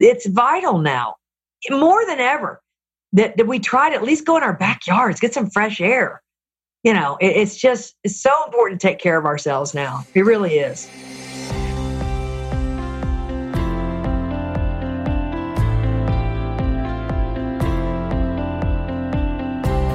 it's vital now, more than ever, that, that we try to at least go in our backyards, get some fresh air. You know, it, it's just it's so important to take care of ourselves now. It really is.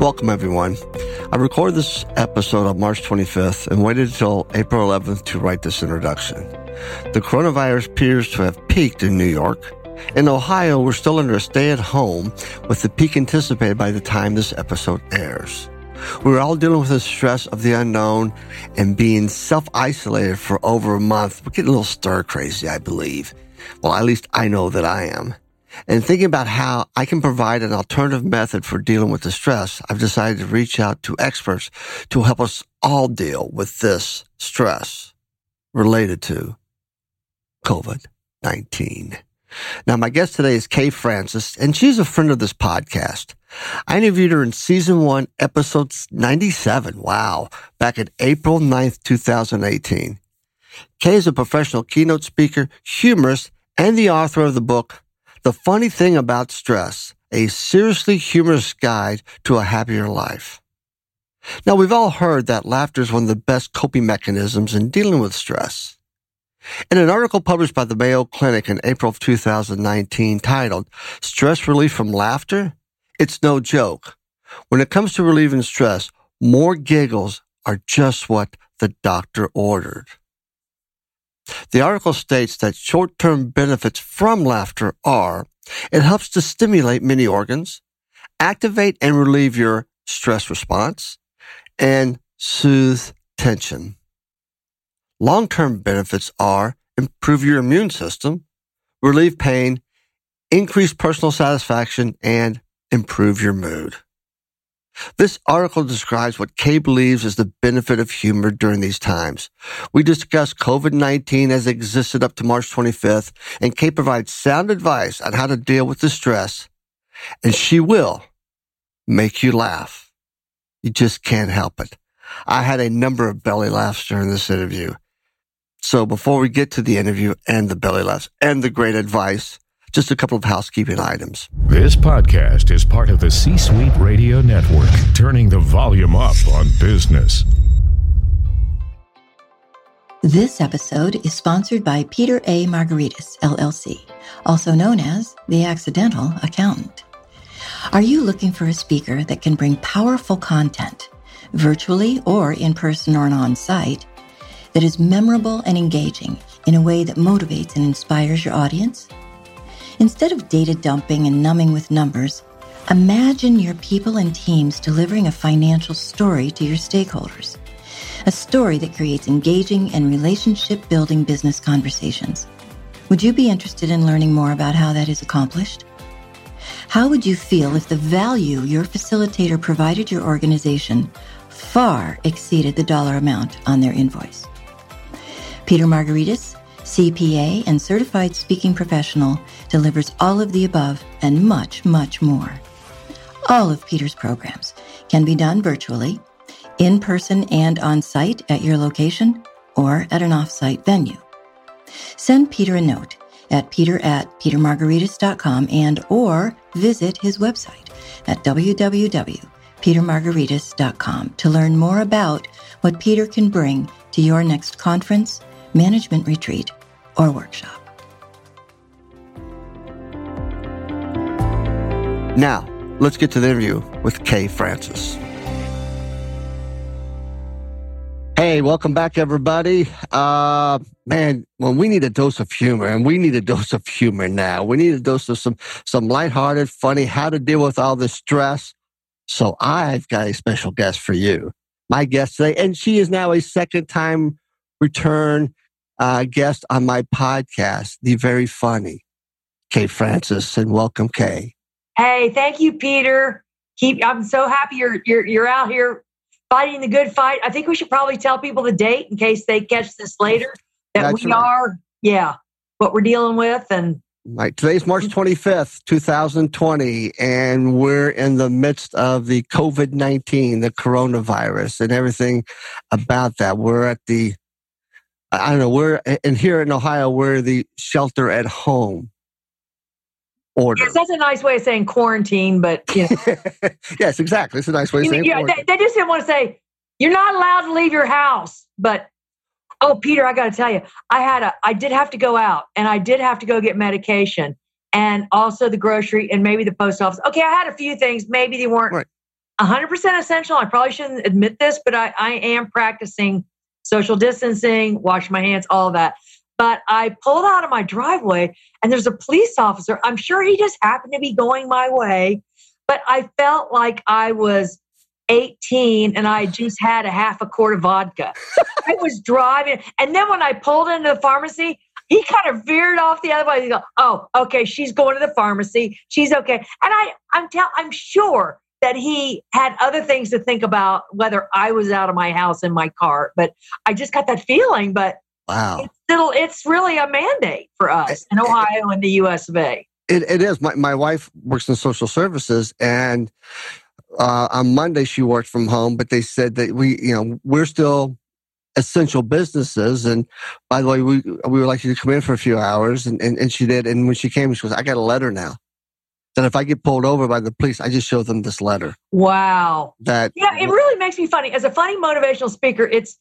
Welcome, everyone. I recorded this episode on March 25th and waited until April 11th to write this introduction. The coronavirus appears to have peaked in New York. In Ohio, we're still under a stay at home with the peak anticipated by the time this episode airs. We're all dealing with the stress of the unknown and being self-isolated for over a month. We're getting a little stir crazy, I believe. Well, at least I know that I am. And thinking about how I can provide an alternative method for dealing with the stress, I've decided to reach out to experts to help us all deal with this stress related to COVID-19. Now, my guest today is Kay Frances, and she's a friend of this podcast. I interviewed her in season one, episode 97. Wow. Back in April 9th, 2018. Kay is a professional keynote speaker, humorist, and the author of the book, the funny thing about stress, a seriously humorous guide to a happier life. Now, we've all heard that laughter is one of the best coping mechanisms in dealing with stress. In an article published by the Mayo Clinic in April of 2019 titled Stress Relief from Laughter, it's no joke. When it comes to relieving stress, more giggles are just what the doctor ordered. The article states that short-term benefits from laughter are it helps to stimulate many organs, activate and relieve your stress response, and soothe tension. Long-term benefits are improve your immune system, relieve pain, increase personal satisfaction, and improve your mood. This article describes what Kay believes is the benefit of humor during these times. We discuss COVID-19 as it existed up to March 25th, and Kay provides sound advice on how to deal with the stress, and she will make you laugh. You just can't help it. I had a number of belly laughs during this interview. So before we get to the interview and the belly laughs and the great advice, just a couple of housekeeping items. This podcast is part of the C Suite Radio Network, turning the volume up on business. This episode is sponsored by Peter A. Margaritis, LLC, also known as the Accidental Accountant. Are you looking for a speaker that can bring powerful content, virtually or in person or on site, that is memorable and engaging in a way that motivates and inspires your audience? Instead of data dumping and numbing with numbers, imagine your people and teams delivering a financial story to your stakeholders. A story that creates engaging and relationship building business conversations. Would you be interested in learning more about how that is accomplished? How would you feel if the value your facilitator provided your organization far exceeded the dollar amount on their invoice? Peter Margaritis CPA, and certified speaking professional, delivers all of the above and much, much more. All of Peter's programs can be done virtually, in person and on site at your location, or at an off-site venue. Send Peter a note at peter at petermargaritis.com and or visit his website at www.petermargaritis.com to learn more about what Peter can bring to your next conference, management retreat, or workshop. Now, let's get to the interview with Kay Frances. Hey, welcome back, everybody. Uh, man, well, we need a dose of humor, and we need a dose of humor now. We need a dose of some some lighthearted, funny, how to deal with all this stress. So I've got a special guest for you, my guest today, and she is now a second time return uh, guest on my podcast, the very funny Kay Frances, and welcome, Kay. Hey, thank you, Peter. Keep. I'm so happy you're you're you're out here fighting the good fight. I think we should probably tell people the date in case they catch this later that That's we right. are, yeah, what we're dealing with. And right. Today's March 25th, 2020, and we're in the midst of the COVID 19, the coronavirus, and everything about that. We're at the, I don't know, we're, and here in Ohio, we're the shelter at home order. Yes, that's a nice way of saying quarantine, but you know. yes, exactly. It's a nice way of saying. Yeah, they, they, just didn't want to say you're not allowed to leave your house. But oh, Peter, I got to tell you, I had a, I did have to go out, and I did have to go get medication, and also the grocery, and maybe the post office. Okay, I had a few things. Maybe they weren't. Right. 100% essential. I probably shouldn't admit this, but I, I am practicing social distancing, wash my hands, all that. But I pulled out of my driveway and there's a police officer. I'm sure he just happened to be going my way, but I felt like I was 18 and I just had a half a quart of vodka. I was driving. And then when I pulled into the pharmacy, he kind of veered off the other way. He go, "Oh, okay, she's going to the pharmacy. She's okay." And I, I'm tell, I'm sure that he had other things to think about whether I was out of my house in my car. But I just got that feeling. But Wow. It's, still, it's really a mandate for us in Ohio and the US of A. It, it is. My, my wife works in social services and uh, on Monday she worked from home, but they said that we, you know, we're still essential businesses. And by the way, we, we would like you to come in for a few hours. And, and, and she did. And when she came, she goes, I got a letter now that if I get pulled over by the police, I just show them this letter. Wow. That yeah, it really makes me funny. As a funny motivational speaker, it's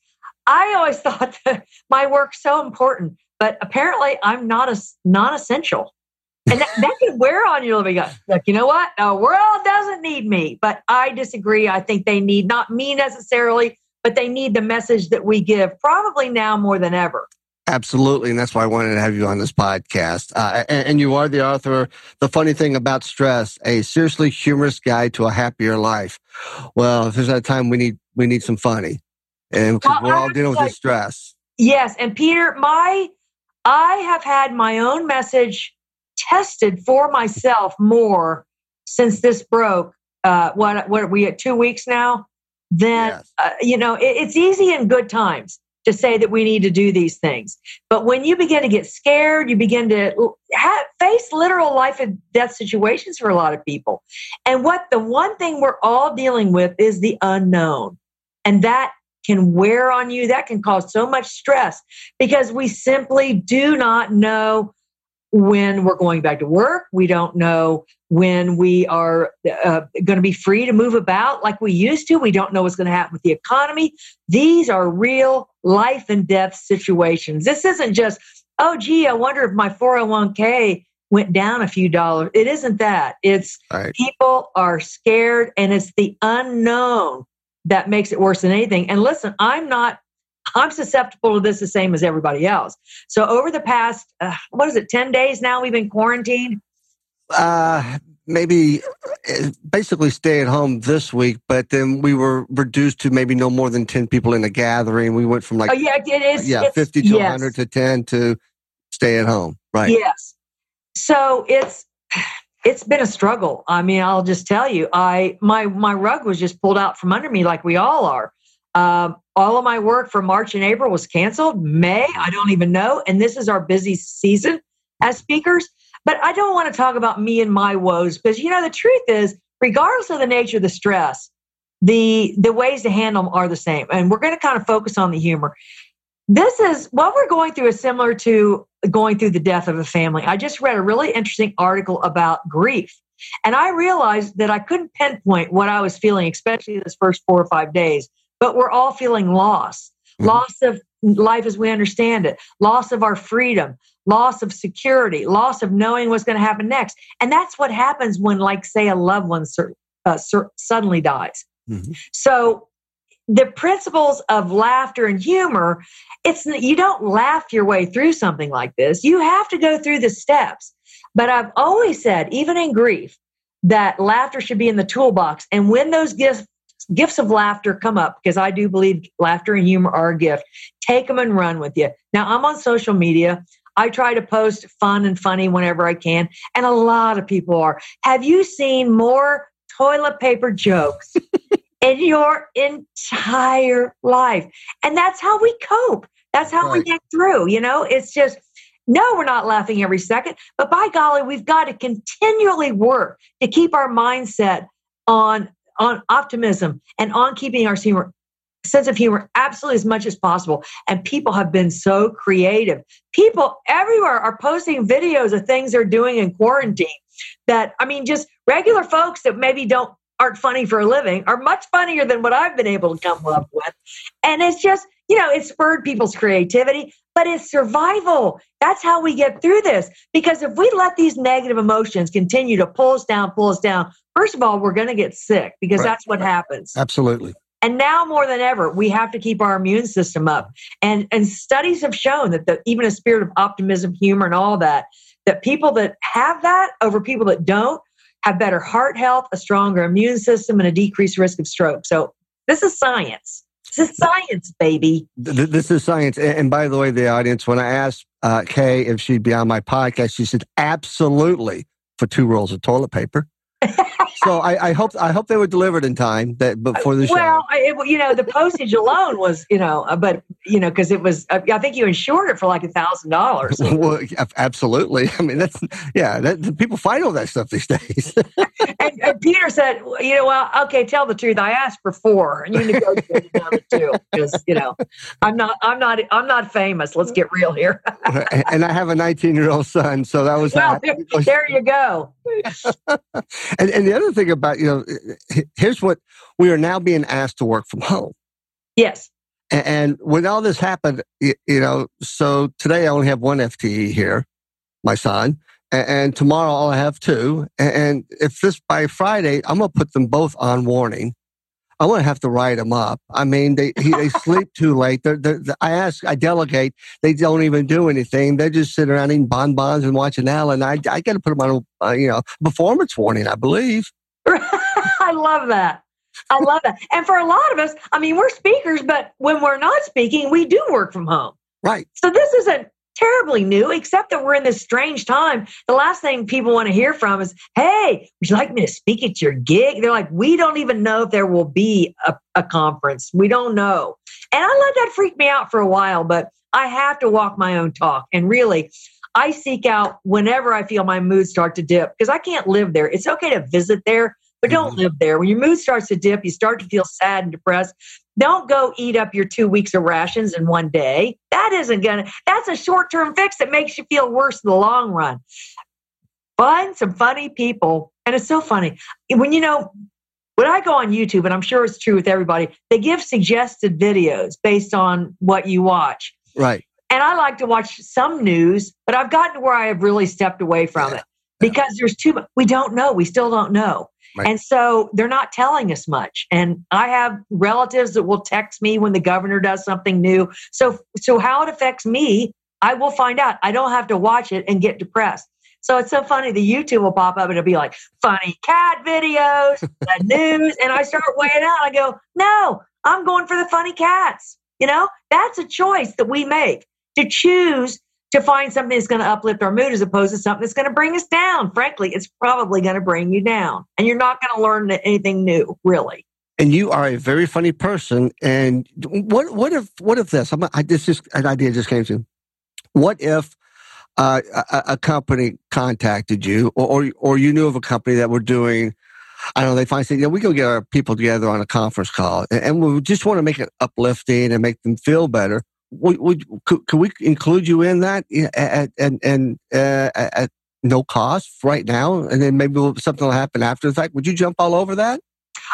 I always thought that my work's so important, but apparently I'm not a non-essential. And that, that can wear on you a little bit. Like, you know what? The world doesn't need me. But I disagree. I think they need not me necessarily, but they need the message that we give probably now more than ever. Absolutely. And that's why I wanted to have you on this podcast. Uh, and, and, you are the author, The Funny Thing About Stress, a seriously humorous guide to a happier life. Well, if there's a time we need, we need some funny and well, we're all dealing with this stress. Yes, and Peter, my I have had my own message tested for myself more since this broke. Uh, what what are we at two weeks now? Then yes. uh, you know it, it's easy in good times to say that we need to do these things, but when you begin to get scared, you begin to have, face literal life and death situations for a lot of people. And what the one thing we're all dealing with is the unknown, and that can wear on you. That can cause so much stress because we simply do not know when we're going back to work. We don't know when we are uh, going to be free to move about like we used to. We don't know what's going to happen with the economy. These are real life and death situations. This isn't just, oh, gee, I wonder if my 401k went down a few dollars. It isn't that. It's right. people are scared and it's the unknown that makes it worse than anything. And listen, I'm not, I'm susceptible to this the same as everybody else. So over the past, uh, what is it, 10 days now we've been quarantined? Uh, maybe uh, basically stay at home this week, but then we were reduced to maybe no more than 10 people in a gathering. We went from like, oh, yeah, it is. Yeah, 50 to yes. 100 to 10 to stay at home. Right. Yes. So it's, it's been a struggle. I mean, I'll just tell you, I my my rug was just pulled out from under me, like we all are. Um, all of my work for March and April was canceled. May, I don't even know. And this is our busy season as speakers. But I don't want to talk about me and my woes because you know the truth is, regardless of the nature of the stress, the the ways to handle them are the same. And we're going to kind of focus on the humor. This is what we're going through is similar to going through the death of a family. I just read a really interesting article about grief. And I realized that I couldn't pinpoint what I was feeling, especially this first four or five days, but we're all feeling loss mm-hmm. loss of life as we understand it, loss of our freedom, loss of security, loss of knowing what's going to happen next. And that's what happens when, like, say, a loved one uh, suddenly dies. Mm-hmm. So the principles of laughter and humor, it's you don't laugh your way through something like this. You have to go through the steps. But I've always said, even in grief, that laughter should be in the toolbox. And when those gifts gifts of laughter come up, because I do believe laughter and humor are a gift, take them and run with you. Now I'm on social media. I try to post fun and funny whenever I can, and a lot of people are. Have you seen more toilet paper jokes in your entire life? And that's how we cope. That's how right. we get through. You know, it's just no, we're not laughing every second, but by golly, we've got to continually work to keep our mindset on on optimism and on keeping our humor sense of humor absolutely as much as possible. And people have been so creative. People everywhere are posting videos of things they're doing in quarantine that, I mean, just regular folks that maybe don't aren't funny for a living are much funnier than what I've been able to come up with. And it's just, you know, it spurred people's creativity, but it's survival. That's how we get through this. Because if we let these negative emotions continue to pull us down, pull us down, first of all, we're going to get sick because right. that's what happens. Absolutely. And now more than ever, we have to keep our immune system up. And, and studies have shown that the, even a spirit of optimism, humor, and all that, that people that have that over people that don't have better heart health, a stronger immune system, and a decreased risk of stroke. So this is science. This is science, baby. This is science. And by the way, the audience, when I asked uh, Kay if she'd be on my podcast, she said, absolutely for two rolls of toilet paper so I, I, hope I hope they were delivered in time that before the show. Well, it, you know, the postage alone was, you know, uh, but you know, because it was, uh, I think you insured it for like a thousand dollars. Well, absolutely. I mean, that's yeah. That, people find all that stuff these days. and, and, Peter said, you know, well, okay, tell the truth. I asked for four, and you negotiated down to two because you know, I'm not, I'm not, I'm not famous. Let's get real here. and I have a 19 year old son, so that was well. There, there you go. and, and the other thing about, you know, here's what we are now being asked to work from home. Yes. And, and when all this happened, you, you, know, so today I only have one FTE here, my son, and, and tomorrow I'll have two. And, and if this by Friday, I'm going to put them both on warning I'm going to have to write them up. I mean, they he, they sleep too late. They're, they're, I ask, I delegate. They don't even do anything. They just sit around eating bonbons and watching Ellen. I I got to put them on a uh, you know performance warning. I believe. I love that. I love that. And for a lot of us, I mean, we're speakers, but when we're not speaking, we do work from home. Right. So this isn't terribly new, except that we're in this strange time. The last thing people want to hear from is, Hey, would you like me to speak at your gig? They're like, We don't even know if there will be a, a conference. We don't know. And I let that freak me out for a while, but I have to walk my own talk. And really, I seek out whenever I feel my mood start to dip because I can't live there. It's okay to visit there, but don't mm-hmm. live there. When your mood starts to dip, you start to feel sad and depressed. Don't go eat up your two weeks of rations in one day. That isn't gonna, that's a short term fix that makes you feel worse in the long run. Find some funny people. And it's so funny. When you know, when I go on YouTube, and I'm sure it's true with everybody, they give suggested videos based on what you watch. Right. And I like to watch some news, but I've gotten to where I have really stepped away from yeah. it because there's too much. We don't know. We still don't know. Right. And so they're not telling us much. And I have relatives that will text me when the governor does something new. So, so how it affects me, I will find out. I don't have to watch it and get depressed. So it's so funny. The YouTube will pop up and it'll be like funny cat videos, the news. And I start weighing out. I go, no, I'm going for the funny cats. You know, that's a choice that we make to choose to find something that's going to uplift our mood as opposed to something that's going to bring us down. Frankly, it's probably going to bring you down and you're not going to learn anything new, really. And you are a very funny person. And what, what if, what if this, I'm, I, this just an idea just came to me. What if uh, a, a, company contacted you or, or, or you knew of a company that were doing, I don't know, they find saying, yeah, we go get our people together on a conference call and, and we just want to make it uplifting and make them feel better would, would could, could, we include you in that at and and uh, at no cost right now, and then maybe something will happen after the fact? Would you jump all over that?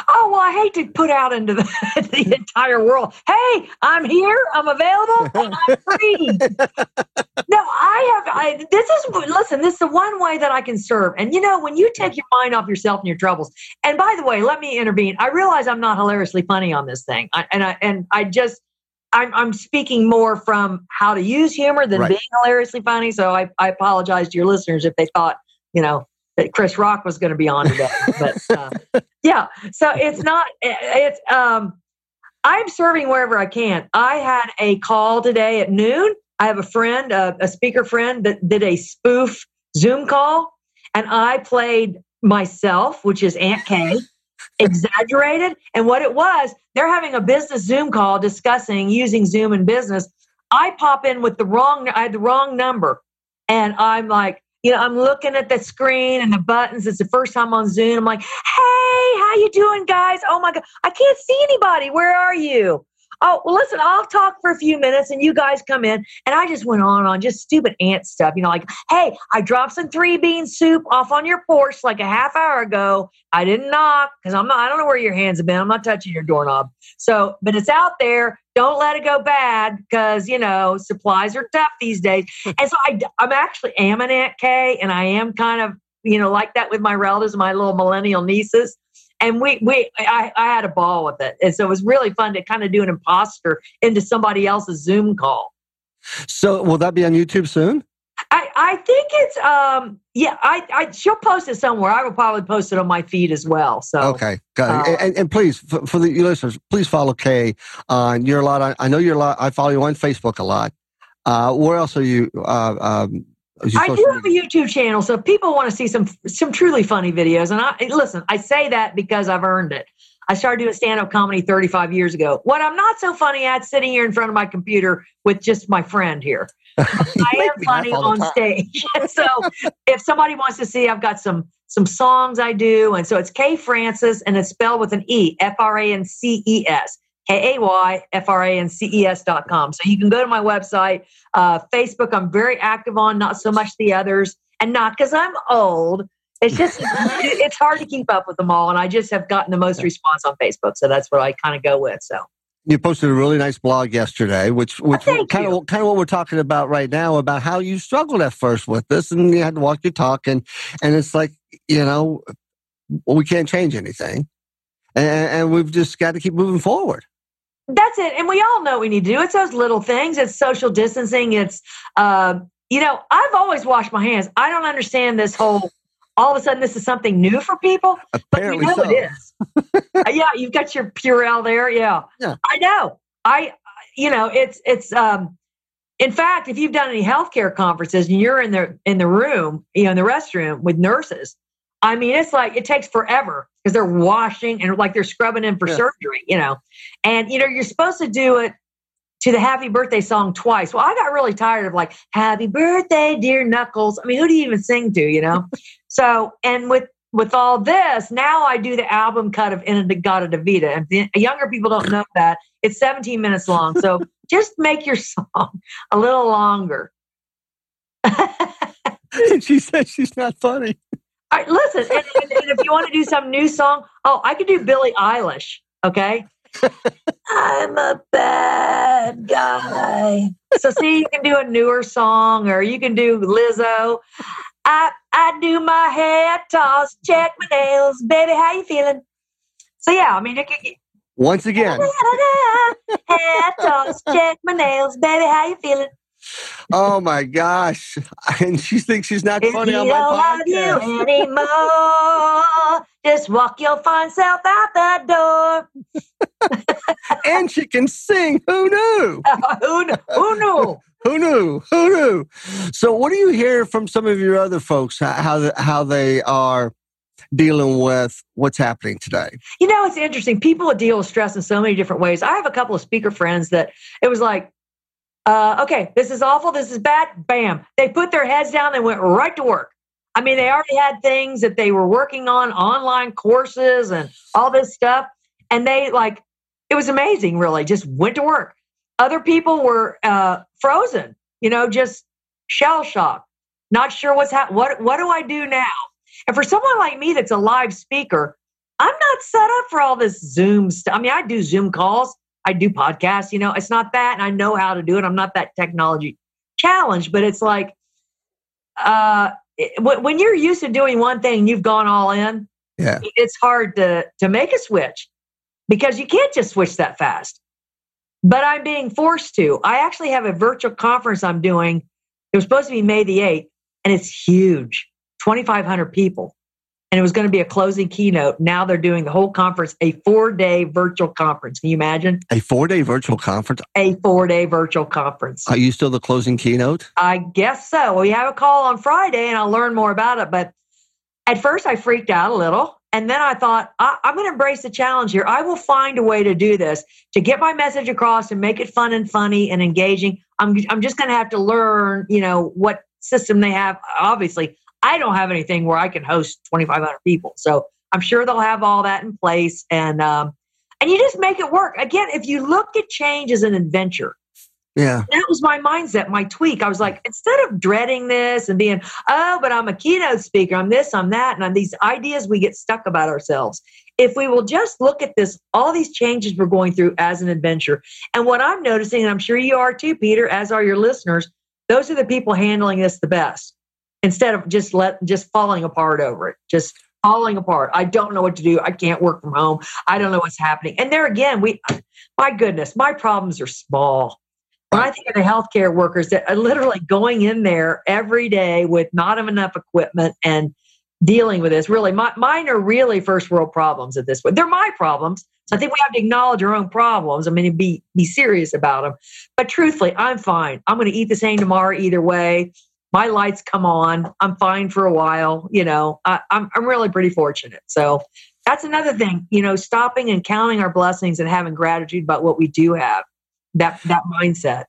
Oh well, I hate to put out into the, the entire world. Hey, I'm here. I'm available. I'm free. no, I have. I, this is listen. This is the one way that I can serve. And you know, when you take your mind off yourself and your troubles. And by the way, let me intervene. I realize I'm not hilariously funny on this thing, I, and I and I just. I'm, I'm speaking more from how to use humor than Right. being hilariously funny. So I, I apologize to your listeners if they thought, you know, that Chris Rock was going to be on today. but uh, yeah, so it's not. it- It's um, I'm serving wherever I can. I had a call today at noon. I have a friend, a, a speaker friend, that did a spoof Zoom call, and I played myself, which is Aunt Kay, exaggerated. And what it was, they're having a business Zoom call discussing using Zoom in business. I pop in with the wrong. I had the wrong number, and I'm like, you know, I'm looking at the screen and the buttons. It's the first time on Zoom. I'm like, hey, how you doing, guys? Oh my god, I can't see anybody. Where are you? Oh, well, listen, I'll talk for a few minutes and you guys come in. And I just went on and on, just stupid aunt stuff. You know, like, hey, I dropped some three bean soup off on your porch like a half hour ago. I didn't knock because I'm not, I don't know where your hands have been. I'm not touching your doorknob. So, but it's out there. Don't let it go bad because, you know, supplies are tough these days. and so I, I'm actually am an Aunt Kay and I am kind of, you know, like that with my relatives, my little millennial nieces. And we, we, I, I had a ball with it. And so it was really fun to kind of do an imposter into somebody else's Zoom call. So will that be on YouTube soon? I, I think it's um yeah I, I she'll post it somewhere. I will probably post it on my feed as well. So Okay, got it. Uh, and, and please, for, for the listeners, please follow Kay. On you're a lot. I, I know you're a lot. I follow you on Facebook a lot. Uh, where else are you? Uh, um, I do have a? YouTube channel, so if people want to see some some truly funny videos. And I listen, I say that because I've earned it. I started doing stand up comedy 35 years ago. What I'm not so funny at, sitting here in front of my computer with just my friend here. I am funny on stage. so if somebody wants to see, I've got some some songs I do, and so it's Kay Frances, and it's spelled with an E, F R A N C E S. K A Y F R A N C E S dot com. So you can go to my website. Uh, Facebook, I'm very active on, not so much the others. And not because I'm old. It's just, it's hard to keep up with them all. And I just have gotten the most response on Facebook. So that's what I kind of go with. So You posted a really nice blog yesterday, which which thank kind you. of kind of what we're talking about right now about how you struggled at first with this, and you had to walk your talk, and and it's like you know, we can't change anything, and, and we've just got to keep moving forward. That's it. And we all know what we need to do. It's those little things. It's social distancing. It's, uh, you know, I've always washed my hands. I don't understand this whole, all of a sudden, this is something new for people. But we Apparently know so. it is. Uh, yeah, you've got your Purell there. Yeah. Yeah. I know. I, you know, it's, it's, um, in fact, if you've done any healthcare conferences and you're in the in the room, you know, in the restroom with nurses, I mean, it's like it takes forever because they're washing and like they're scrubbing in for Yeah. surgery, you know. And you know, you're supposed to do it to the happy birthday song twice. Well, I got really tired of like happy birthday, dear Knuckles. I mean, who do you even sing to, you know? so, and with with all this, now I do the album cut of In-A-Gadda-Da-Vida. And the younger people don't know that. It's 17 minutes long. So just make your song a little longer. She said she's not funny. Right, listen, and, and, and if you want to do some new song, oh, I could do Billie Eilish. Okay, I'm a bad guy. So see, you can do a newer song, or you can do Lizzo. I I do my hair toss, check my nails, baby. How you feeling? So yeah, I mean, it could, Once again, hair toss, check my nails, baby. How you feeling? Oh my gosh, and she thinks she's not If funny on don't my love podcast. you anymore, just walk your fine self out that door. and she can sing. Who knew? who, who knew? Who knew? Who knew? So, what do you hear from some of your other folks? How, how they are dealing with what's happening today? You know, it's interesting. People deal with stress in so many different ways. I have a couple of speaker friends that it was like, uh, okay, this is awful. This is bad. Bam. They put their heads down and went right to work. I mean, they already had things that they were working on, online courses and all this stuff. And they like, it was amazing, really, just went to work. Other people were uh, frozen, you know, just shell shocked, not sure what's happening. What, what do I do now? And for someone like me that's a live speaker, I'm not set up for all this Zoom stuff. I mean, I do Zoom calls, I do podcasts, you know, it's not that. And I know how to do it. I'm not that technology challenged, but it's like, uh, when you're used to doing one thing, you've gone all in. Yeah. It's hard to, to make a switch because you can't just switch that fast. But I'm being forced to. I actually have a virtual conference I'm doing. It was supposed to be May the 8th, and it's huge 2,500 people and it was going to be a closing keynote. Now they're doing the whole conference, a four day virtual conference. Can you imagine? A four day virtual conference? A four day virtual conference. Are you still the closing keynote? I guess so. We have a call on Friday and I'll learn more about it. But at first, I freaked out a little. And then I thought, I- am going to embrace the challenge here. I will find a way to do this to get my message across and make it fun and funny and engaging. I'm, I'm just going to have to learn, you know, what system they have. Obviously, I don't have anything where I can host 2,500 people. So I'm sure they'll have all that in place. And, um, and you just make it work. Again, if you look at change as an adventure, yeah. That was my mindset, my tweak. I was like, instead of dreading this and being, oh, but I'm a keynote speaker, I'm this, I'm that, and on these ideas we get stuck about ourselves. If we will just look at this, all these changes we're going through as an adventure. And what I'm noticing, and I'm sure you are too, Peter, as are your listeners, those are the people handling this the best instead of just let just falling apart over it just falling apart. I don't know what to do. I can't work from home. I don't know what's happening. And there again we my goodness my problems are small. When i think of the healthcare workers that are literally going in there every day with not enough equipment and dealing with this really my, mine are really first world problems at this point. They're my problems. So I think we have to acknowledge our own problems. I mean, be be serious about them. But truthfully, I'm fine. I'm going to eat the same tomorrow either way my lights come on. I'm fine for a while. You know, I, I'm, I'm really pretty fortunate. So that's another thing, you know, stopping and counting our blessings and having gratitude about what we do have. That, that mindset.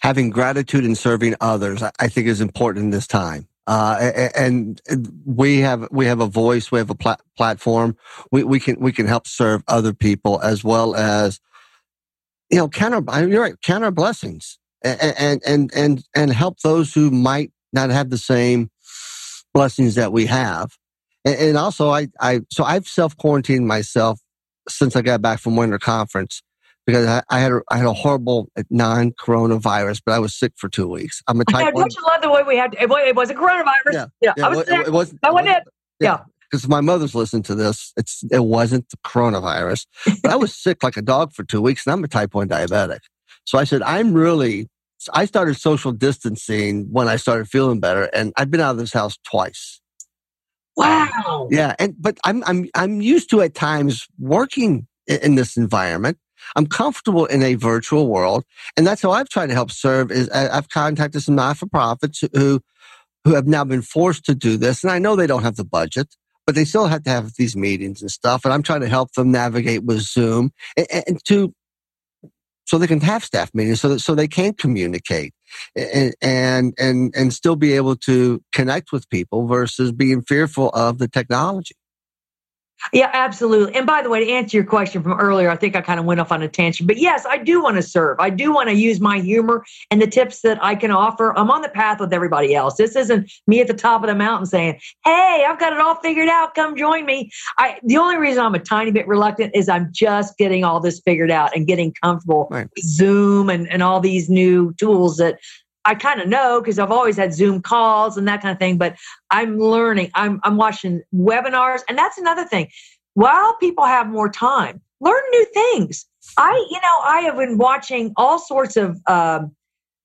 Having gratitude and serving others, I think is important in this time. Uh, and we have we have a voice, we have a plat- platform. We, we can we can help serve other people as well as you know count our you're right count our blessings and and and and help those who might not have the same blessings that we have. And, and also, I, I, so I've self quarantined myself since I got back from winter conference because I, I, had a, I had a horrible non coronavirus, but I was sick for two weeks. I'm a oh, type one. Diabetic. I don't you love the way we had? It, it was a coronavirus. Yeah, yeah. yeah I was it, sick. It, wasn't. That wasn't it. Yeah. Because my mother's listened to this. It's it wasn't the coronavirus, but I was sick like a dog for two weeks, and I'm a type one diabetic. So I said, I'm really I started social distancing when I started feeling better, and I've been out of this house twice. Wow. Yeah, and but I'm I'm I'm used to at times working in this environment. I'm comfortable in a virtual world, and that's how I've tried to help serve. Is I've contacted some not for profits who who have now been forced to do this, and I know they don't have the budget, but they still have to have these meetings and stuff. And I'm trying to help them navigate with Zoom and, and to so they can have staff meetings so that so they can communicate and and and, and still be able to connect with people versus being fearful of the technology yeah, absolutely. And by the way, to answer your question from earlier, I think I kind of went off on a tangent. But yes, I do want to serve. I do want to use my humor and the tips that I can offer. I'm on the path with everybody else. This isn't me at the top of the mountain saying, "Hey, I've got it all figured out. Come join me." I the only reason I'm a tiny bit reluctant is I'm just getting all this figured out and getting comfortable right. with Zoom and, and all these new tools that I kind of know because I've always had Zoom calls and that kind of thing, but I'm learning. I'm, I'm watching webinars. And that's another thing. While people have more time, learn new things. I, you know, I have been watching all sorts of um,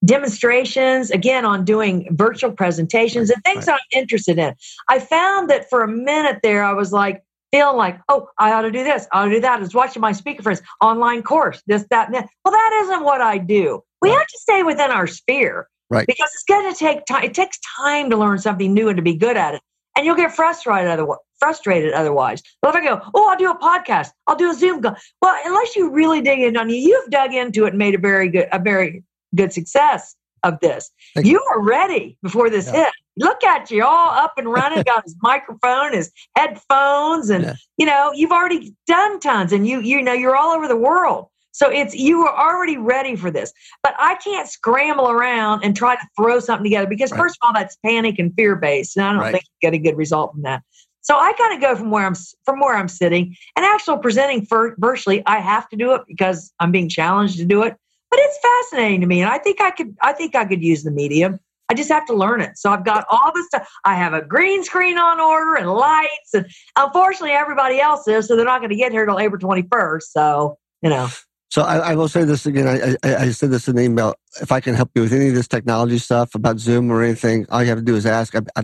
demonstrations, again, on doing virtual presentations and things right. that I'm interested in. I found that for a minute there, I was like, feeling like, oh, I ought to do this, I ought to do that. I was watching my speaker friends, online course, this, that, and that. Well, that isn't what I do. We have to stay within our sphere. Right. Because it's going to take time. It takes time to learn something new and to be good at it. And you'll get frustrated otherwise. Frustrated otherwise. But if I go, oh, I'll do a podcast, I'll do a Zoom call. Well, unless you really dig in on you, you've dug into it and made a very good, a very good success of this. Thank you were ready before this yeah. hit. Look at you, all up and running. got his microphone, his headphones, and yeah. you know you've already done tons, and you you know you're all over the world. So it's you were already ready for this. But I can't scramble around and try to throw something together because right. first of all, that's panic and fear based. And I don't right. think you get a good result from that. So I kind of go from where I'm from where I'm sitting, and actual presenting for virtually, I have to do it because I'm being challenged to do it. But it's fascinating to me, and I think I could I think I could use the medium. I just have to learn it. So I've got all this stuff. I have a green screen on order and lights, and unfortunately everybody else is, so they're not going to get here till April 21st. So you know. So I, I, will say this again. I, I, I, said this in the email. If I can help you with any of this technology stuff about Zoom or anything, all you have to do is ask. I,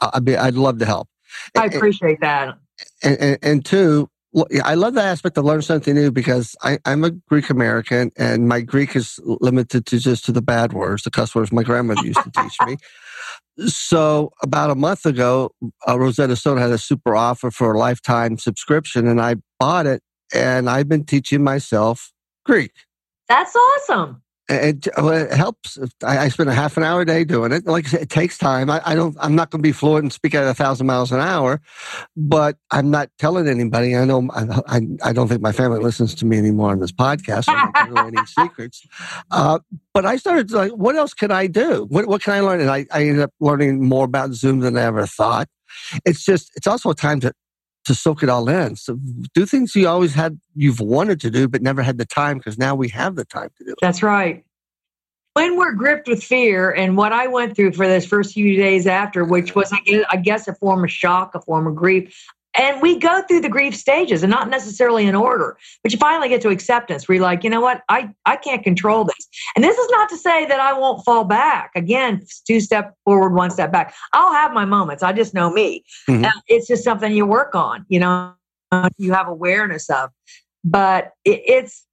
I, would be, I'd love to help. I appreciate that. And, and, and two, I love the aspect of learn something new because I, am a Greek American and my Greek is limited to just to the bad words, the cuss words my grandmother used to teach me. So about a month ago, uh, Rosetta Stone had a super offer for a lifetime subscription, and I bought it and I've been teaching myself Greek. That's awesome. It, it helps. I, I, spend a half an hour a day doing it. Like I said, it takes time. I, I don't. I'm not going to be fluent and speak at a thousand miles an hour, but I'm not telling anybody. I know. I, I don't think my family listens to me anymore on this podcast. So I'm not telling any secrets. Uh, but I started like, what else can I do? What What can I learn? And I, I ended up learning more about Zoom than I ever thought. It's just. It's also a time to to soak it all in. So do things you always had, you've wanted to do, but never had the time because now we have the time to do it. That's right. When we're gripped with fear, and what I went through for this first few days after, which was, I guess, a form of shock, a form of grief, and we go through the grief stages and not necessarily in order but you finally get to acceptance where you're like you know what? I i can't control this. And this is not to say that i won't fall back. Again two step forward one step back. I'll have my moments. I just know me. Mm-hmm. uh, it's just something you work on you know you have awareness of. But it, it's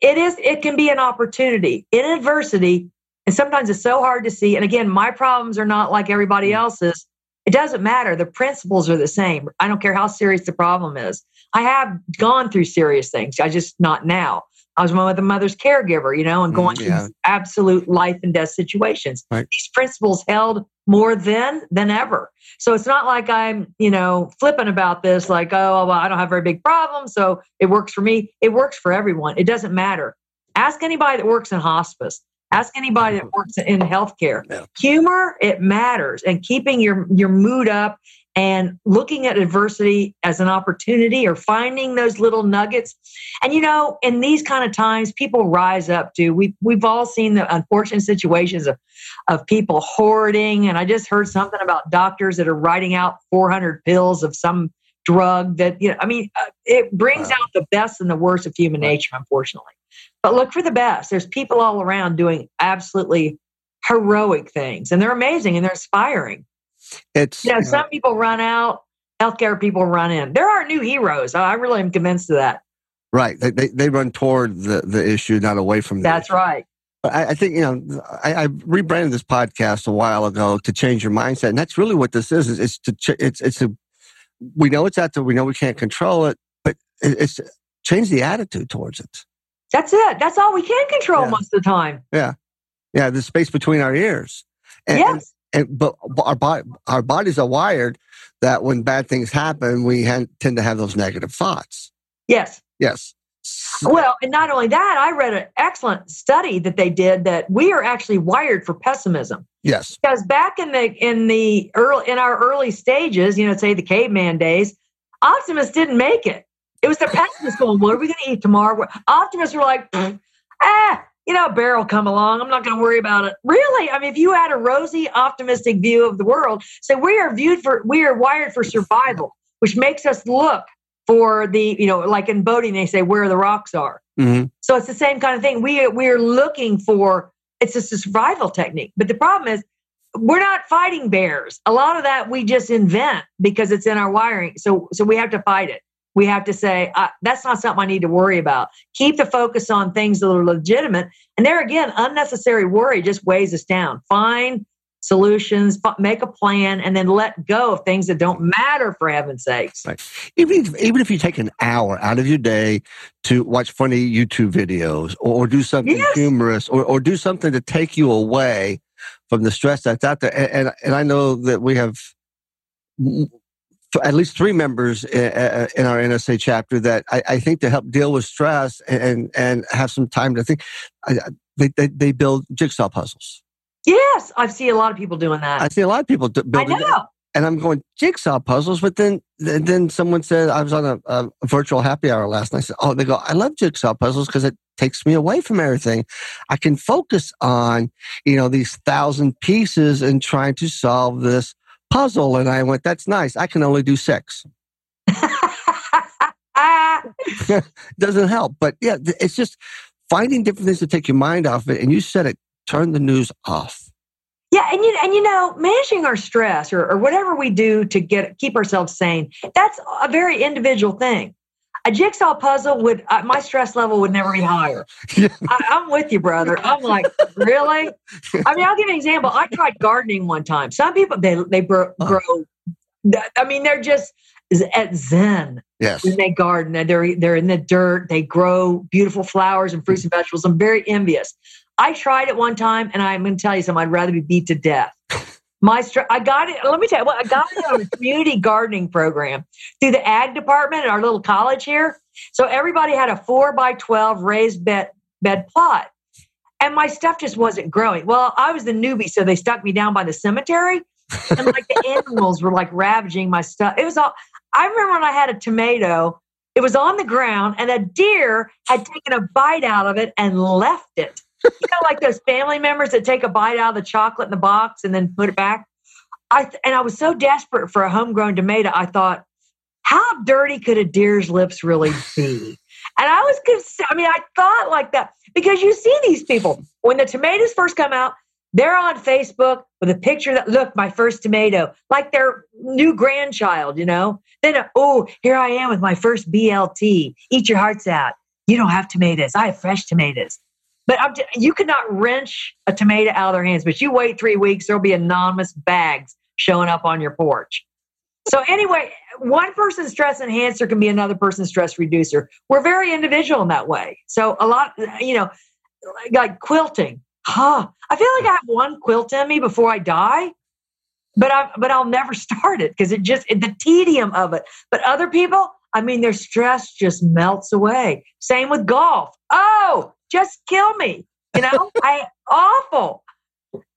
it is it can be an opportunity in adversity and sometimes it's so hard to see. And again my problems are not like everybody mm. else's it doesn't matter. The principles are the same. I don't care how serious the problem is. I have gone through serious things. I just not now. I was a mother's caregiver, you know, and going mm, yeah. through absolute life and death situations. Right. These principles held more then than ever. So it's not like I'm, you know, flippant about this, like, oh, well, I don't have very big problems, so it works for me. It works for everyone. It doesn't matter. Ask anybody that works in hospice. Ask anybody that works in healthcare. Yeah. Humor, it matters, and keeping your your mood up and looking at adversity as an opportunity or finding those little nuggets. And you know, in these kind of times, people rise up to. We we've all seen the unfortunate situations of of people hoarding. And I just heard something about doctors that are writing out 400 pills of some drug that you know. I mean, uh, it brings wow. out the best and the worst of human nature, unfortunately. But look for the best. There's people all around doing absolutely heroic things, and they're amazing and they're inspiring. It's you know, some people run out, healthcare people run in. There are new heroes. I really am convinced of that. Right. They, they, they run toward the, the issue, not away from the That's issue. right. But I, I, think, you know, I, I, rebranded this podcast a while ago to change your mindset. And that's really what this is. is it's to, ch- it's, it's a, we know it's out there. We know we can't control it, but it's change the attitude towards it. That's it. That's all we can control yeah. most of the time. Yeah. Yeah. The space between our ears. And, yes. And, and but our body, our bodies are wired that when bad things happen, we ha- tend to have those negative thoughts. Yes. Yes. Well, and not only that, I read an excellent study that they did that we are actually wired for pessimism. Yes. Because back in the in the early in our early stages, you know, say the caveman days, optimists didn't make it. It was the pessimists going, what are we going to eat tomorrow? Optimists were like, ah, you know, a bear will come along. I'm not going to worry about it. Really? I mean, if you had a rosy, optimistic view of the world, so we are viewed for, we are wired for survival, which makes us look for the, you know, like in boating, they say where the rocks are. Mm-hmm. So it's the same kind of thing. We, we're looking for, it's a survival technique. But the problem is, we're not fighting bears. A lot of that we just invent because it's in our wiring. So, so we have to fight it we have to say that's not something i need to worry about keep the focus on things that are legitimate and there again unnecessary worry just weighs us down find solutions but make a plan and then let go of things that don't matter for heaven's sakes right. even, if, even if you take an hour out of your day to watch funny youtube videos or, or do something yes. humorous or, or do something to take you away from the stress that's out there and, and, and i know that we have at least three members eh, eh, in our NSA chapter that I, I, think to help deal with stress and and have some time to think, they, they, they build jigsaw puzzles. Yes, I see a lot of people doing that. I see a lot of people building. I know. and I'm going jigsaw puzzles. But then, then someone said I was on a, a virtual happy hour last night. I said, "Oh, they go, I love jigsaw puzzles because it takes me away from everything. I can focus on, you know, these thousand pieces and trying to solve this puzzle." And I went, "That's nice. I can only do six. Doesn't help, but yeah, it's just finding different things to take your mind off it. And you said it, turn the news off. Yeah, and you and you know, managing our stress or, or whatever we do to get keep ourselves sane, that's a very individual thing. A jigsaw puzzle would uh, my stress level would never be higher. Yeah. I, I'm with you, brother. I'm like, really? I mean, I'll give you an example. I tried gardening one time. Some people they they grow. grow I mean, they're just at zen. Yes. When they garden, they're they're in the dirt. They grow beautiful flowers and fruits and vegetables. I'm very envious. I tried it one time, and I'm going to tell you something. I'd rather be beat to death. My str- I got it. Let me tell you what I got it on a community gardening program through the ag department at our little college here. So everybody had a four by twelve raised bed bed plot, and my stuff just wasn't growing. Well, I was the newbie, so they stuck me down by the cemetery, and like the animals were like ravaging my stuff. It was all. I remember when I had a tomato. It was on the ground, and a deer had taken a bite out of it and left it you know, like those family members that take a bite out of the chocolate in the box and then put it back. I th- and I was so desperate for a homegrown tomato. I thought, how dirty could a deer's lips really be? And I was, cons- I mean, I thought like that because you see these people when the tomatoes first come out, they're on Facebook with a picture that look my first tomato, like their new grandchild, you know. Then oh, here I am with my first BLT. Eat your hearts out. You don't have tomatoes. I have fresh tomatoes. But I'm, you cannot wrench a tomato out of their hands. But you wait three weeks, there'll be anonymous bags showing up on your porch. So anyway, one person's stress enhancer can be another person's stress reducer. We're very individual in that way. So a lot, you know, like quilting. Huh. I feel like I have one quilt in me before I die, but I but I'll never start it because it just the tedium of it. But other people, I mean, their stress just melts away. Same with golf. Oh, just kill me. You know, I awful.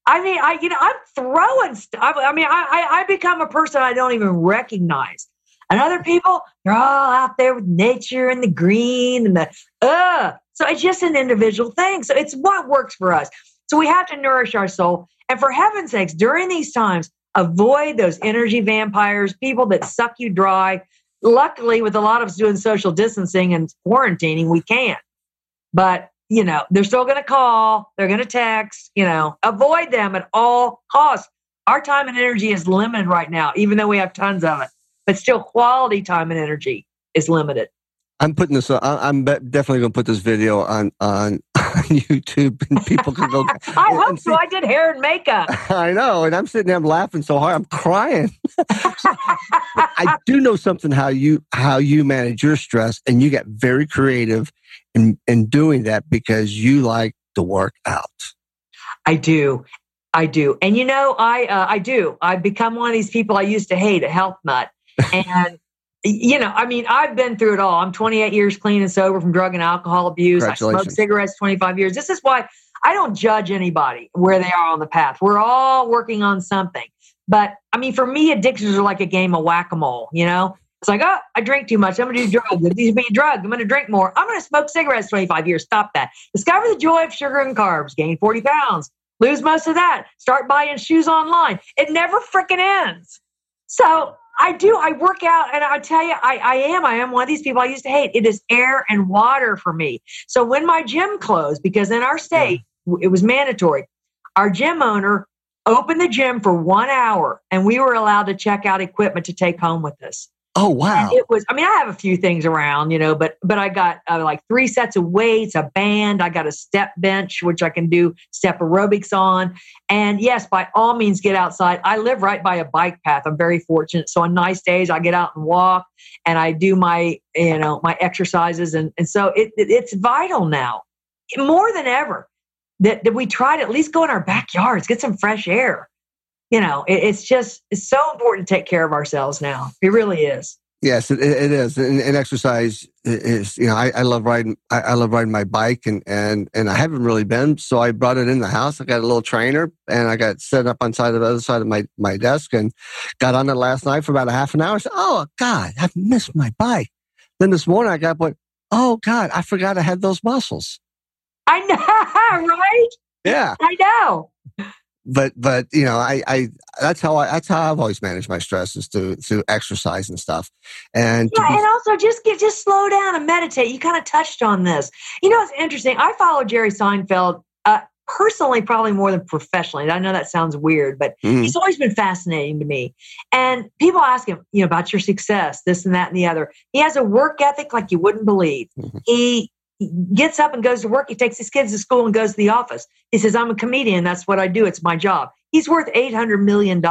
I mean, I you know, I'm throwing stuff. I mean, I, I I become a person I don't even recognize. And other people, they're all out there with nature and the green and the uh. So it's just an individual thing. So it's what works for us. So we have to nourish our soul. And for heaven's sakes, during these times, avoid those energy vampires, people that suck you dry. Luckily, with a lot of us doing social distancing and quarantining, we can. But you know, they're still going to call, they're going to text, you know, avoid them at all costs. Our time and energy is limited right now, even though we have tons of it, but still quality time and energy is limited. I'm putting this. I'm definitely going to put this video on on, YouTube, and people can go. I hope so. I did hair and makeup. I know, and I'm sitting there, I'm laughing so hard, I'm crying. I do know something how you how you manage your stress, and you get very creative in, in doing that because you like to work out. I do. I do. And you know, I uh, I do. I've become one of these people I used to hate, a health nut. And you know, I mean, I've been through it all. I'm 28 years clean and sober from drug and alcohol abuse. I smoked cigarettes 25 years. This is why I don't judge anybody where they are on the path. We're all working on something. But I mean, for me, addictions are like a game of whack a mole, you know? It's like, oh, I drink too much. I'm going to do drugs. These be a drug. I'm going to drink more. I'm going to smoke cigarettes 25 years. Stop that. Discover the joy of sugar and carbs. Gain 40 pounds. Lose most of that. Start buying shoes online. It never freaking ends. So I do. I work out, and I tell you, I, I am. I am one of these people I used to hate. It is air and water for me. So when my gym closed, because in our state it was mandatory, our gym owner opened the gym for one hour, and we were allowed to check out equipment to take home with us. Oh wow! And it was. I mean, I have a few things around, you know, but but I got uh, like three sets of weights, a band. I got a step bench, which I can do step aerobics on. And yes, by all means, get outside. I live right by a bike path. I'm very fortunate. So on nice days, I get out and walk, and I do my you know my exercises, and and so it, it it's vital now more than ever that that we try to at least go in our backyards, get some fresh air you know, it, it's just it's so important to take care of ourselves now. It really is. Yes, it, it is. And, and, exercise is, you know, I, I love riding. I, I, love riding my bike, and and and I haven't really been. So I brought it in the house. I got a little trainer, and I got set up on side of the other side of my my desk, and got on it last night for about a half an hour. I said, "Oh God, I've missed my bike." Then this morning I got went, "Oh God, I forgot I had those muscles." I know, right? Yeah, I know but but you know I I that's how I that's how I've always managed my stress is to through exercise and stuff. And yeah be, and also just get just slow down and meditate. You kind of touched on this. You know it's interesting I follow Jerry Seinfeld uh, personally probably more than professionally. I know that sounds weird but mm-hmm. he's always been fascinating to me. And people ask him you know about your success this and that and the other. He has a work ethic like you wouldn't believe. Mm-hmm. he gets up and goes to work. He takes his kids to school and goes to the office. He says, I'm a comedian. That's what I do. It's my job. He's worth $800 million.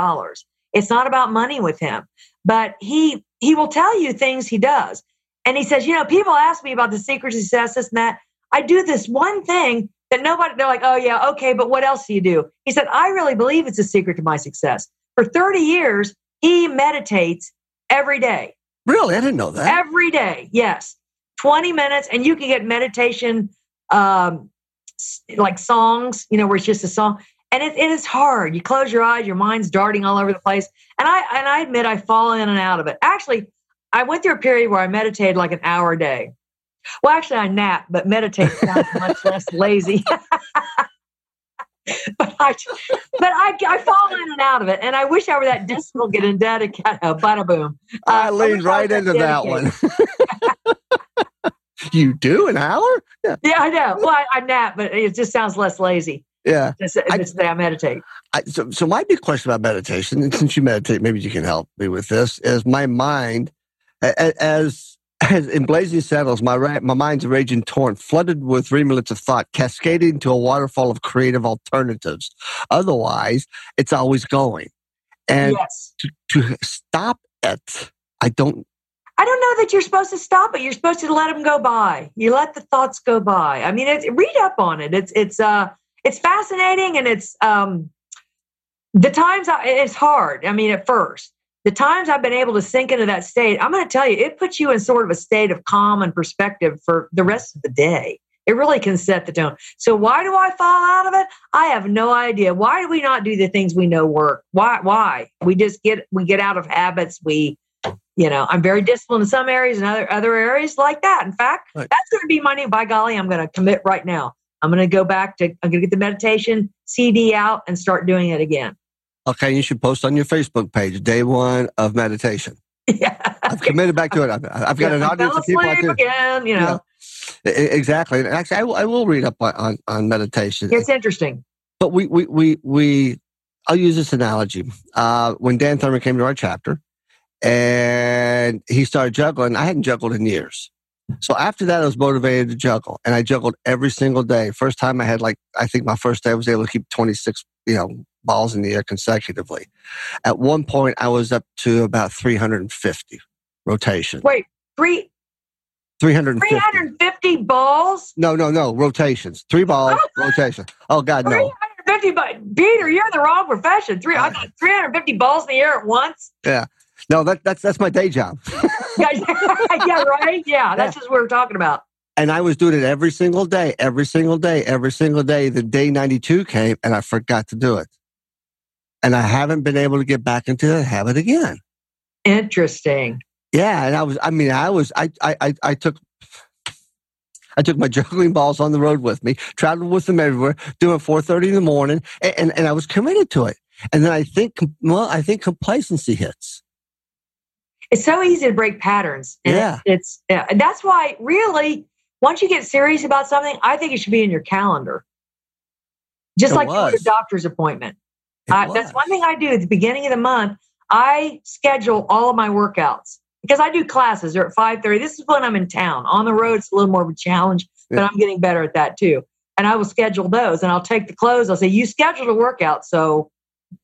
It's not about money with him, but he, he will tell you things he does. And he says, you know, people ask me about the secret to success, this and that. I do this one thing that nobody, they're like, oh yeah, okay, but what else do you do? He said, I really believe it's a secret to my success. For 30 years, he meditates every day. Really? I didn't know that. Every day, yes. 20 minutes and you can get meditation um, like songs, you know, where it's just a song. And it, it is hard. You close your eyes, your mind's darting all over the place. And I and I admit I fall in and out of it. Actually, I went through a period where I meditated like an hour a day. Well, actually, I nap, but meditate sounds much less lazy. but I, but I, I fall in and out of it, and I wish I were that disciplined and dedicated. Bada boom! Uh, I leaned right into that one. you do an hour? Yeah, yeah I know. Well, I, I, nap, but it just sounds less lazy. Yeah, I, I meditate. I, so, so my big question about meditation, and since you meditate, maybe you can help me with this. Is my mind as as in blazing saddles, my ra- my mind's a raging torrent, flooded with remnants of thought, cascading into a waterfall of creative alternatives. Otherwise, it's always going, and yes. to, to stop it, I don't I don't know that you're supposed to stop it. You're supposed to let them go by. You let the thoughts go by. I mean, read up on it. It's it's uh it's fascinating and it's um the times I, it's hard. I mean, at first, the times I've been able to sink into that state, I'm going to tell you, it puts you in sort of a state of calm and perspective for the rest of the day. It really can set the tone. So why do I fall out of it? I have no idea. Why do we not do the things we know work? Why? Why we just get we get out of habits. We you know, I'm very disciplined in some areas and other other areas like that. In fact, right. that's going to be my new. By golly, I'm going to commit right now. I'm going to go back to. I'm going to get the meditation CD out and start doing it again. Okay, you should post on your Facebook page day one of meditation. Yeah, I've committed back to it. I've, I've got yeah, an audience of people. Asleep again, you know. Yeah. Exactly. Actually, I will, I will read up on, on meditation. It's interesting. But we we we we. I'll use this analogy. Uh, when Dan Thurman came to our chapter, and he started juggling. I hadn't juggled in years. So after that, I was motivated to juggle, and I juggled every single day. First time I had like, I think my first day I was able to keep 26, you know, balls in the air consecutively. At one point, I was up to about 350 rotations. Wait, three. 350. 350 balls? No, no, no. Rotations. Three balls, rotation. Oh, God, no. 350 balls. Peter, you're in the wrong profession. Three, uh, 350 balls in the air at once? Yeah. No, that, that's that's my day job. yeah, yeah, right. Yeah, that's yeah. just what we're talking about. And I was doing it every single day, every single day, every single day. The day 92 came and I forgot to do it. And I haven't been able to get back into the habit again. Interesting. Yeah. And I was, I mean, I was, I, I, I took, I took my juggling balls on the road with me, traveled with them everywhere, doing 4.30 in the morning, and, and, and I was committed to it. And then I think, well, I think complacency hits it's so easy to break patterns. And yeah. It's, yeah. And that's why really, once you get serious about something, I think it should be in your calendar. Just it like your doctor's appointment. I, that's one thing I do at the beginning of the month. I schedule all of my workouts because I do classes. They're at 5.30. This is when I'm in town. On the road, it's a little more of a challenge, but yeah. I'm getting better at that too. And I will schedule those and I'll take the clothes. I'll say, you scheduled a workout. So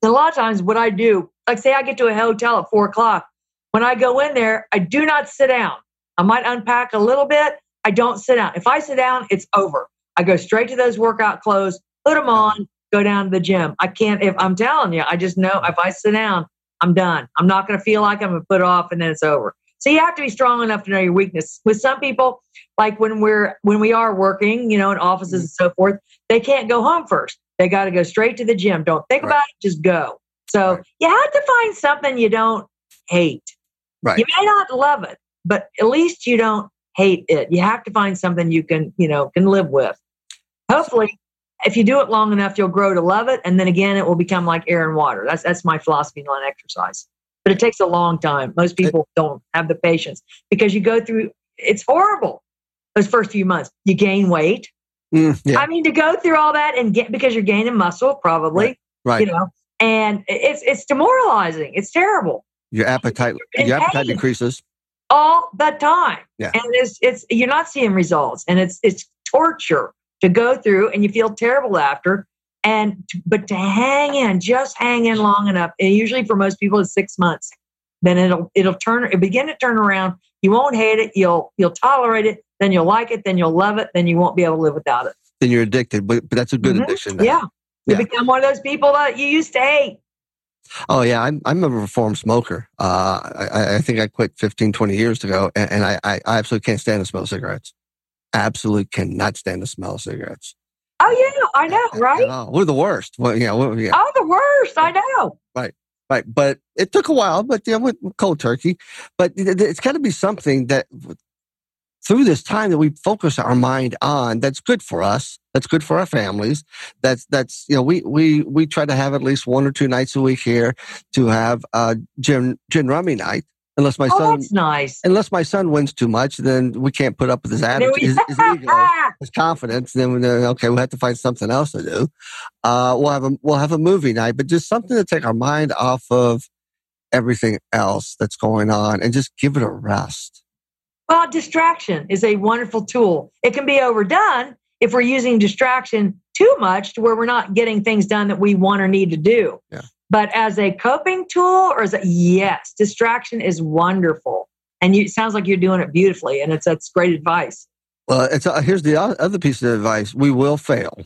a lot of times what I do, like say I get to a hotel at four o'clock, when I go in there, I do not sit down. I might unpack a little bit. I don't sit down. If I sit down, it's over. I go straight to those workout clothes, put them on, go down to the gym. I can't, if I'm telling you, I just know if I sit down, I'm done. I'm not going to feel like I'm going to put off and then it's over. So you have to be strong enough to know your weakness. With some people, like when we're when we are working, you know, in offices and so mm-hmm. forth, they can't go home first. They got to go straight to the gym. Don't think Right. about it, just go. So Right. you have to find something you don't hate. Right. You may not love it, but at least you don't hate it. You have to find something you can, you know, can live with. Hopefully, if you do it long enough, you'll grow to love it, and then again, it will become like air and water. That's that's my philosophy on exercise. But it takes a long time. Most people don't have the patience because you go through. It's horrible. Those first few months, you gain weight. Mm, yeah, I mean, to go through all that and get because you're gaining muscle, probably, right. you know, and it's it's demoralizing. It's terrible your appetite, your appetite decreases. all the time. Yeah. And it's it's you're not seeing results and it's it's torture to go through and you feel terrible after. And but to hang in, just hang in long enough. And usually for most people it's six months. Then it'll it'll turn it'll begin to turn around. You won't hate it, you'll you'll tolerate it, then you'll like it, then you'll love it, then you won't be able to live without it. Then you're addicted, but, but that's a good Mhm. addiction. Yeah. You Yeah. become one of those people that you used to hate. Oh yeah, I'm, I'm a reformed smoker. Uh, I, I think I quit 15, 20 years ago, and, and I, I I absolutely can't stand the smell of cigarettes. Absolutely cannot stand the smell of cigarettes. Oh yeah, I know, right? We're the worst. Well, yeah, we're, yeah, Oh, the worst. I know. right. Right. But it took a while, but yeah, with with cold turkey. But it- it- it's got to be something that through this time that we focus our mind on that's good for us that's good for our families that's that's you know we we we try to have at least one or two nights a week here to have uh gin gin rummy night. Unless my Oh, son that's nice. unless my son wins too much then we can't put up with his attitude his, his ego his confidence then okay we'll have to find something else to do. Uh we'll have a we'll have a movie night but just something to take our mind off of everything else that's going on and just give it a rest Well, distraction is a wonderful tool. It can be overdone if we're using distraction too much to where we're not getting things done that we want or need to do. Yeah. But as a coping tool, or as a yes, distraction is wonderful. And you, it sounds like you're doing it beautifully, and it's that's great advice. Well, it's uh, here's the other piece of advice: we will fail.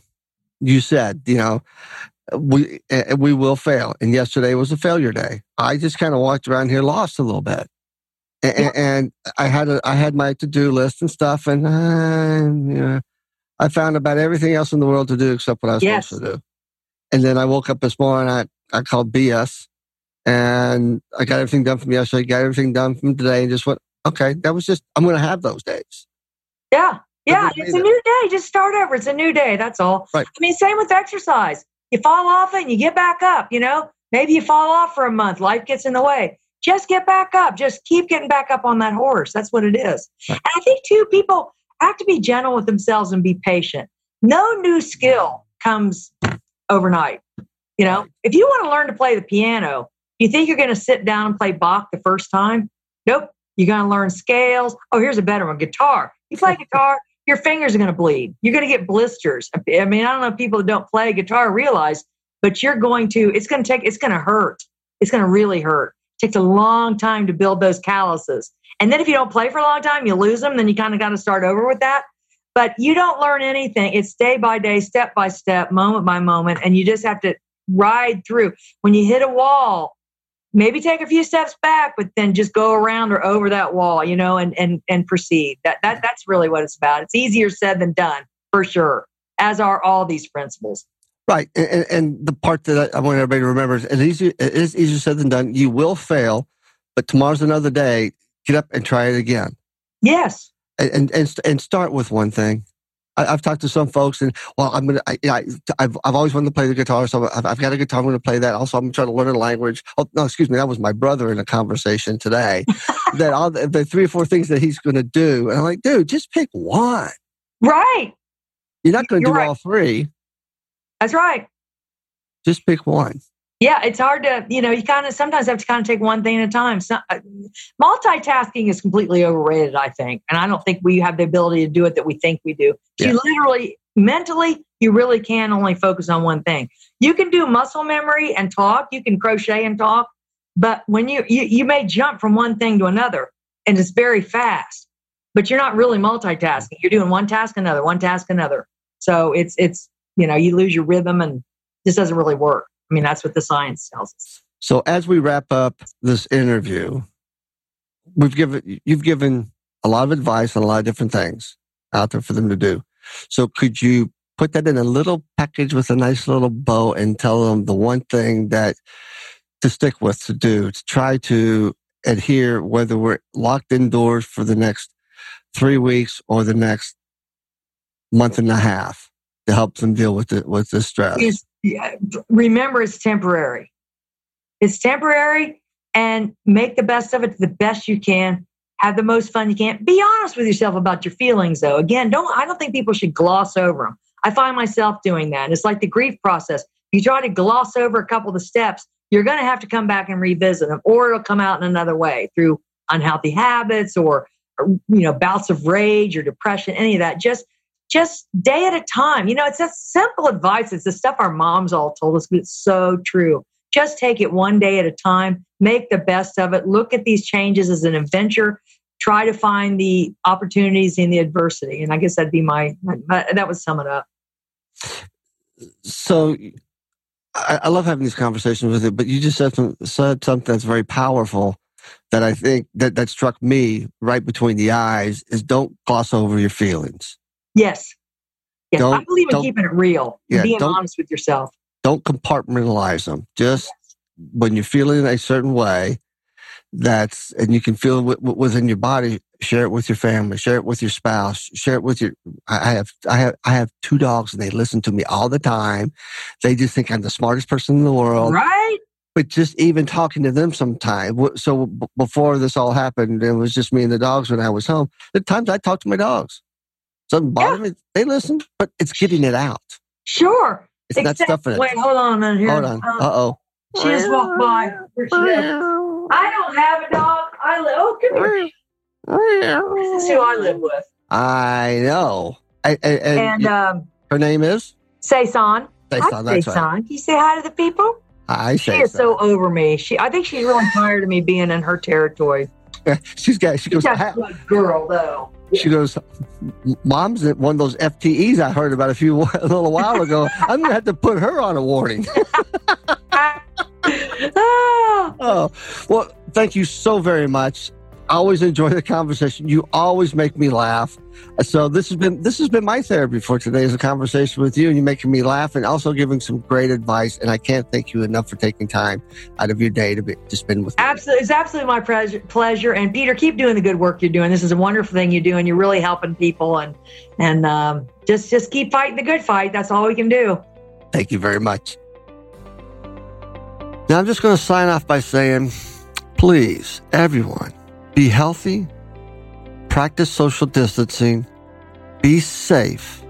You said, you know, we uh, we will fail, and yesterday was a failure day. I just kind of walked around here lost a little bit, and, Yeah. and I had a, I had my to do list and stuff, and uh, you know, I found about everything else in the world to do except what I was Yes. supposed to do. And then I woke up this morning, I I called BS, and I got everything done from yesterday, got everything done from today, and just went, okay, that was just I'm going to have those days. Yeah. Yeah. It's a new day. Just start over. It's a new day. That's all. Right. I mean, same with exercise. You fall off it and you get back up, you know? Maybe you fall off for a month. Life gets in the way. Just get back up. Just keep getting back up on that horse. That's what it is. And I think, too, people have to be gentle with themselves and be patient. No new skill comes overnight. You know, if you want to learn to play the piano, you think you're going to sit down and play Bach the first time? Nope. You're going to learn scales. Oh, here's a better one guitar. You play guitar, your fingers are going to bleed. You're going to get blisters. I mean, I don't know if people that don't play guitar realize, but you're going to, it's going to take, it's going to hurt. It's going to really hurt. Takes a long time to build those calluses. And then if you don't play for a long time, you lose them. Then you kind of got to start over with that. But you don't learn anything. It's day by day, step by step, moment by moment. And you just have to ride through. When you hit a wall, maybe take a few steps back, but then just go around or over that wall, you know, and and and proceed. That that that's really what it's about. It's easier said than done, for sure. As are all these principles. Right, and, and- the part that I want everybody to remember is it, easy, it is easier said than done. You will fail, but tomorrow's another day. Get up and try it again, Yes. and and and, start with one thing. I, I've talked to some folks, and well, I'm gonna. I, I, I've I've always wanted to play the guitar, so I've, I've got a guitar. I'm to play that. Also, I'm trying to learn a language. Oh no, excuse me, that was my brother in a conversation today. that all the, the three or four things that he's going to do, and I'm like, dude, just pick one. Right. You're not going to You're do right. all three. That's right. Just pick one. Yeah, it's hard to, you know, you kind of sometimes have to kind of take one thing at a time. So, uh, multitasking is completely overrated, I think. And I don't think we have the ability to do it that we think we do. You literally, mentally, you really can only focus on one thing. You can do muscle memory and talk, you can crochet and talk, but when you, you, you may jump from one thing to another and it's very fast, but you're not really multitasking. You're doing one task, another, one task, another. So it's, it's, you know, you lose your rhythm and this doesn't really work. I mean, that's what the science tells us. So as we wrap up this interview, we've given you've given a lot of advice on a lot of different things out there for them to do. So could you put that in a little package with a nice little bow and tell them the one thing that to stick with to do to try to adhere whether we're locked indoors for the next three weeks or the next month and a half to help them deal with it with the stress. Remember, it's temporary. It's temporary, and make the best of it the best you can. Have the most fun you can. Be honest with yourself about your feelings, though. Again, don't. I don't think people should gloss over them. I find myself doing that. It's like the grief process. You try to gloss over a couple of the steps, you're going to have to come back and revisit them, or it'll come out in another way through unhealthy habits or you know bouts of rage or depression. Any of that. Just just day at a time. You know, it's just simple advice. It's the stuff our moms all told us, but it's so true. Just take it one day at a time, make the best of it, look at these changes as an adventure, try to find the opportunities in the adversity. And I guess that'd be my, my that would sum it up. So I, I, love having these conversations with you, but you just said, some, said something that's very powerful that I think that, that struck me right between the eyes is don't gloss over your feelings. Yes. Yes. Don't, I believe in keeping it real, yeah, being honest with yourself. Don't compartmentalize them. Just yes. when you're feeling a certain way, that's, and you can feel it w- within your body, share it with your family, share it with your spouse, share it with your, I have, I have, I have two dogs and they listen to me all the time. They just think I'm the smartest person in the world. Right but just even talking to them sometime. So before this all happened, it was just me and the dogs when I was home. The times I talked to my dogs, doesn't bother yeah. me. They listen, but it's getting it out. Sure. It's Except, not stuffing it. Wait, hold on a minute here. Hold on. Uh oh. She just walked by. I don't have a dog. I live. Oh, come here. This is who I live with. I know. I, I, and, and um, her name is Saison. Saison. That's Saison. Right. Can you say hi to the people? I say she is so. so over me. She, I think she's really tired of me being in her territory. she's got. She goes. She's a good girl, though. She goes, "Mom's one of those FTEs I heard about a few a little while ago. I'm gonna have to put her on a warning." oh, well, thank you so very much. Always enjoy the conversation. You always make me laugh. So this has been this has been my therapy for today is a conversation with you and you making me laugh and also giving some great advice. And I can't thank you enough for taking time out of your day to be, to spend with me. Absolutely, it's absolutely my pleasure. Pleasure. And Peter, keep doing the good work you're doing. This is a wonderful thing you're doing. You're really helping people and and um, just just keep fighting the good fight. That's all we can do. Thank you very much. Now I'm just going to sign off by saying, please, everyone be healthy, practice social distancing, be safe,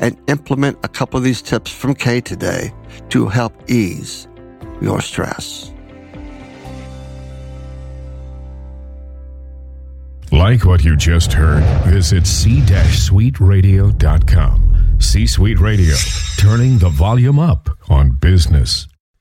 and implement a couple of these tips from Kay today to help ease your stress. Like what you just heard, visit c-suiteradio.com. C-Suite Radio, turning the volume up on business.